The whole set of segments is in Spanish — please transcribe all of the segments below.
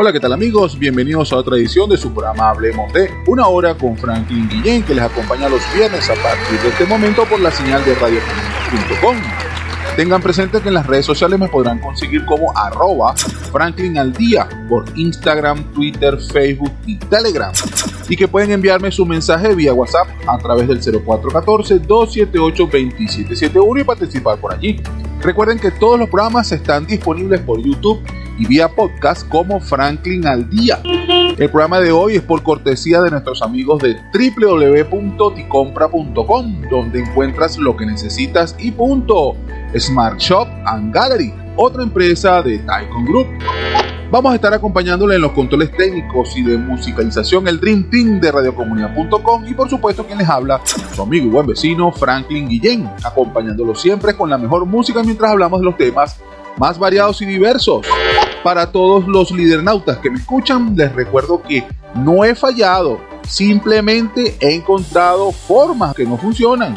Hola, ¿qué tal amigos? Bienvenidos a otra edición de su programa Hablemos de Una Hora con Franklin Guillén, que les acompaña los viernes a partir de este momento por la señal de radiocomunidad.com. Tengan presente que en las redes sociales me podrán conseguir como arroba Franklin al día por Instagram, Twitter, Facebook y Telegram. Y que pueden enviarme su mensaje vía WhatsApp a través del 0414-278-2771 y participar por allí. Recuerden que todos los programas están disponibles por YouTube y vía podcast como Franklin al Día. El programa de hoy es por cortesía de nuestros amigos de www.ticompra.com, donde encuentras lo que necesitas y punto. Smart Shop and Gallery, otra empresa de Tycoon Group. Vamos a estar acompañándole en los controles técnicos y de musicalización el Dream Team de radiocomunidad.com y por supuesto quien les habla, su amigo y buen vecino Franklin Guillén, acompañándolo siempre con la mejor música mientras hablamos de los temas más variados y diversos. Para todos los lidernautas que me escuchan, les recuerdo que no he fallado, simplemente he encontrado formas que no funcionan.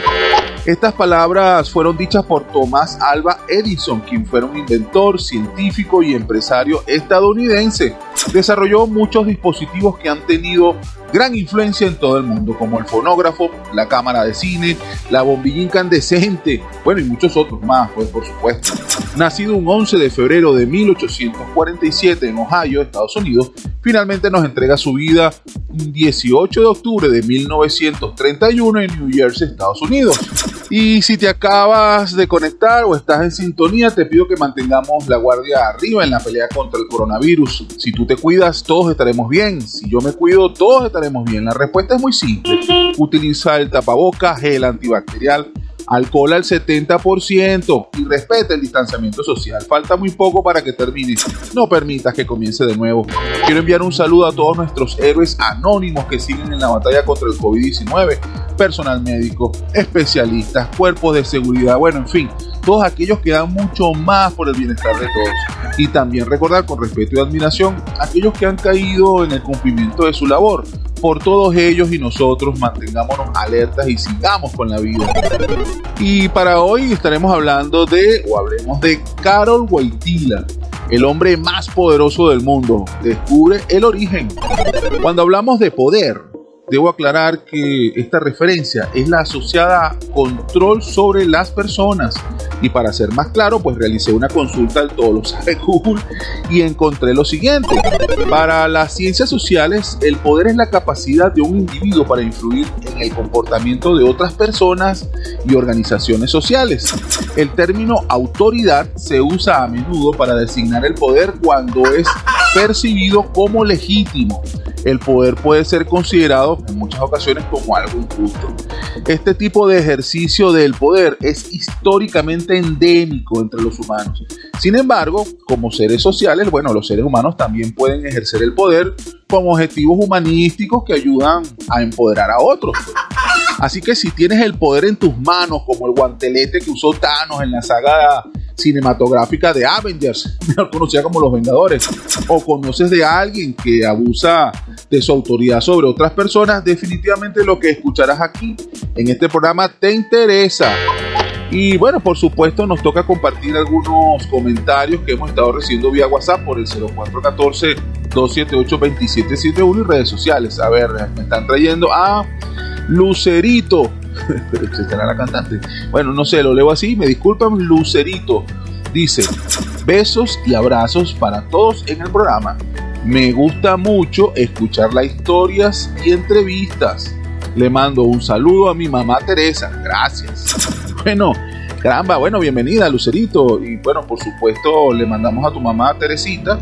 Estas palabras fueron dichas por Thomas Alba Edison, quien fue un inventor, científico y empresario estadounidense. Desarrolló muchos dispositivos que han tenido gran influencia en todo el mundo, como el fonógrafo, la cámara de cine, la bombilla incandescente, bueno, y muchos otros más, pues por supuesto. Nacido un 11 de febrero de 1847 en Ohio, Estados Unidos, finalmente nos entrega su vida un 18 de octubre de 1931 en New Jersey, Estados Unidos. Y si te acabas de conectar o estás en sintonía, te pido que mantengamos la guardia arriba en la pelea contra el coronavirus. Si tú te cuidas, todos estaremos bien. Si yo me cuido, todos estaremos bien. La respuesta es muy simple. Utiliza el tapaboca, gel antibacterial, alcohol al 70% y respeta el distanciamiento social. Falta muy poco para que termine. No permitas que comience de nuevo. Quiero enviar un saludo a todos nuestros héroes anónimos que siguen en la batalla contra el COVID-19, personal médico, especialistas, cuerpos de seguridad, bueno, en fin, todos aquellos que dan mucho más por el bienestar de todos. Y también recordar con respeto y admiración a aquellos que han caído en el cumplimiento de su labor por todos ellos y nosotros mantengámonos alertas y sigamos con la vida. Y para hoy estaremos hablando de, o hablemos de Carol Wojtyla, el hombre más poderoso del mundo. Descubre el origen. Cuando hablamos de poder, Debo aclarar que esta referencia es la asociada a control sobre las personas. Y para ser más claro, pues realicé una consulta al todo lo sabe Google y encontré lo siguiente. Para las ciencias sociales, el poder es la capacidad de un individuo para influir en el comportamiento de otras personas y organizaciones sociales. El término autoridad se usa a menudo para designar el poder cuando es percibido como legítimo el poder puede ser considerado en muchas ocasiones como algo injusto. Este tipo de ejercicio del poder es históricamente endémico entre los humanos. Sin embargo, como seres sociales, bueno, los seres humanos también pueden ejercer el poder con objetivos humanísticos que ayudan a empoderar a otros. Así que si tienes el poder en tus manos, como el guantelete que usó Thanos en la saga cinematográfica de Avengers, mejor conocida como Los Vengadores, o conoces de alguien que abusa de su autoridad sobre otras personas, definitivamente lo que escucharás aquí en este programa te interesa. Y bueno, por supuesto nos toca compartir algunos comentarios que hemos estado recibiendo vía WhatsApp por el 0414-278-2771 y redes sociales. A ver, me están trayendo a Lucerito pero se estará la cantante. Bueno, no sé, lo leo así, me disculpan, Lucerito. Dice, besos y abrazos para todos en el programa. Me gusta mucho escuchar las historias y entrevistas. Le mando un saludo a mi mamá Teresa. Gracias. Bueno, caramba, bueno, bienvenida Lucerito. Y bueno, por supuesto, le mandamos a tu mamá Teresita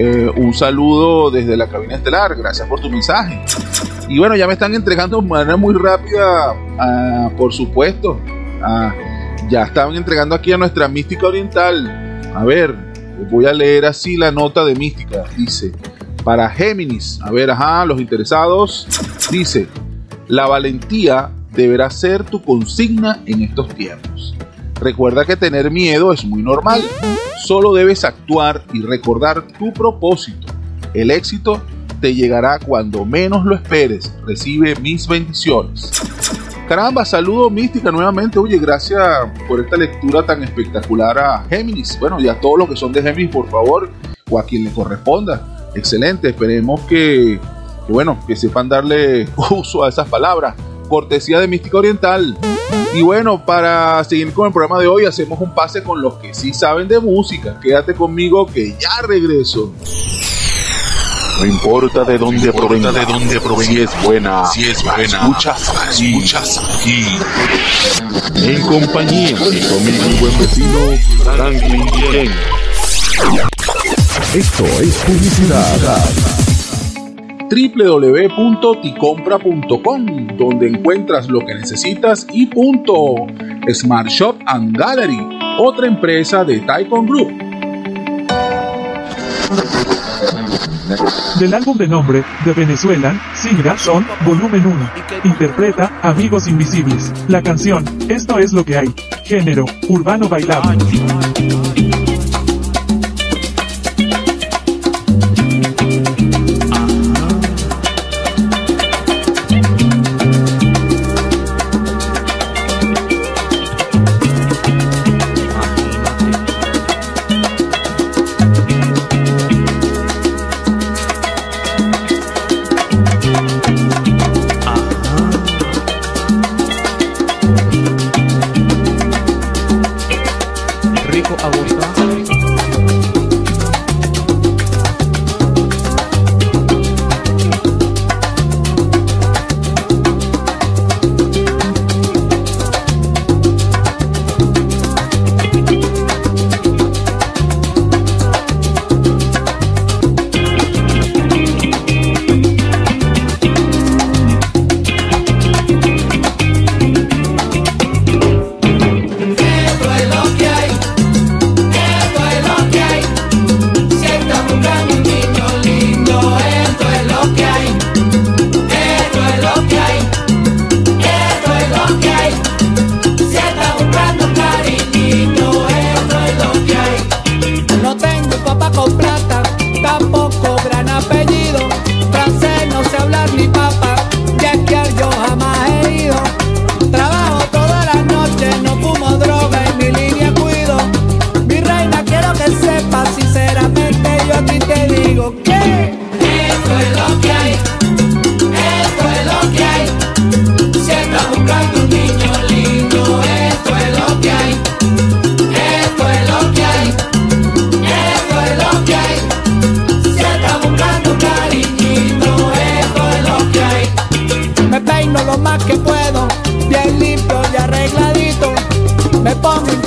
eh, un saludo desde la cabina estelar. Gracias por tu mensaje. Y bueno, ya me están entregando de manera muy rápida, ah, por supuesto. Ah, ya estaban entregando aquí a nuestra mística oriental. A ver, voy a leer así la nota de mística. Dice, para Géminis, a ver, ajá, los interesados, dice, la valentía deberá ser tu consigna en estos tiempos. Recuerda que tener miedo es muy normal. Solo debes actuar y recordar tu propósito. El éxito te llegará cuando menos lo esperes. Recibe mis bendiciones. Caramba, saludo mística nuevamente. Oye, gracias por esta lectura tan espectacular a Géminis. Bueno, y a todos los que son de Géminis, por favor, o a quien le corresponda. Excelente, esperemos que, que, bueno, que sepan darle uso a esas palabras. Cortesía de Mística Oriental. Y bueno, para seguir con el programa de hoy, hacemos un pase con los que sí saben de música. Quédate conmigo que ya regreso. No importa de dónde provenga, de dónde provenga, si es buena, si es buena, escuchas, escuchas aquí. En compañía de conmigo mi buen vecino Franklin Ken. Esto es publicidad www.ticompra.com, donde encuentras lo que necesitas y punto. Smart Shop and Gallery, otra empresa de Taikon Group. Del álbum de nombre, de Venezuela, Sigra Son, volumen 1. Interpreta, Amigos Invisibles. La canción, Esto es lo que hay. Género, urbano bailable.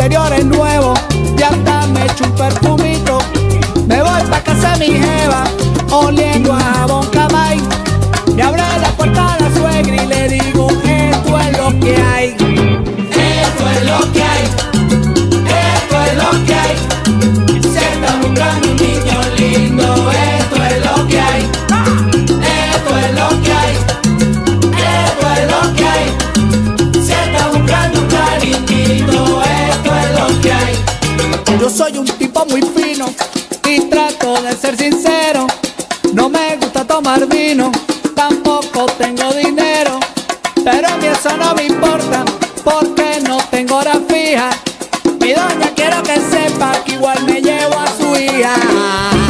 exterior es nuevo, ya hasta me echo un perfumito. Me voy pa' casa de mi jeva, oliendo a jabón camay. Le abre la puerta a la suegra y le digo, esto es lo que hay. Esto es lo que hay. pero a mí eso no me importa, porque no tengo hora fija. Mi doña quiero que sepa que igual me llevo a su hija.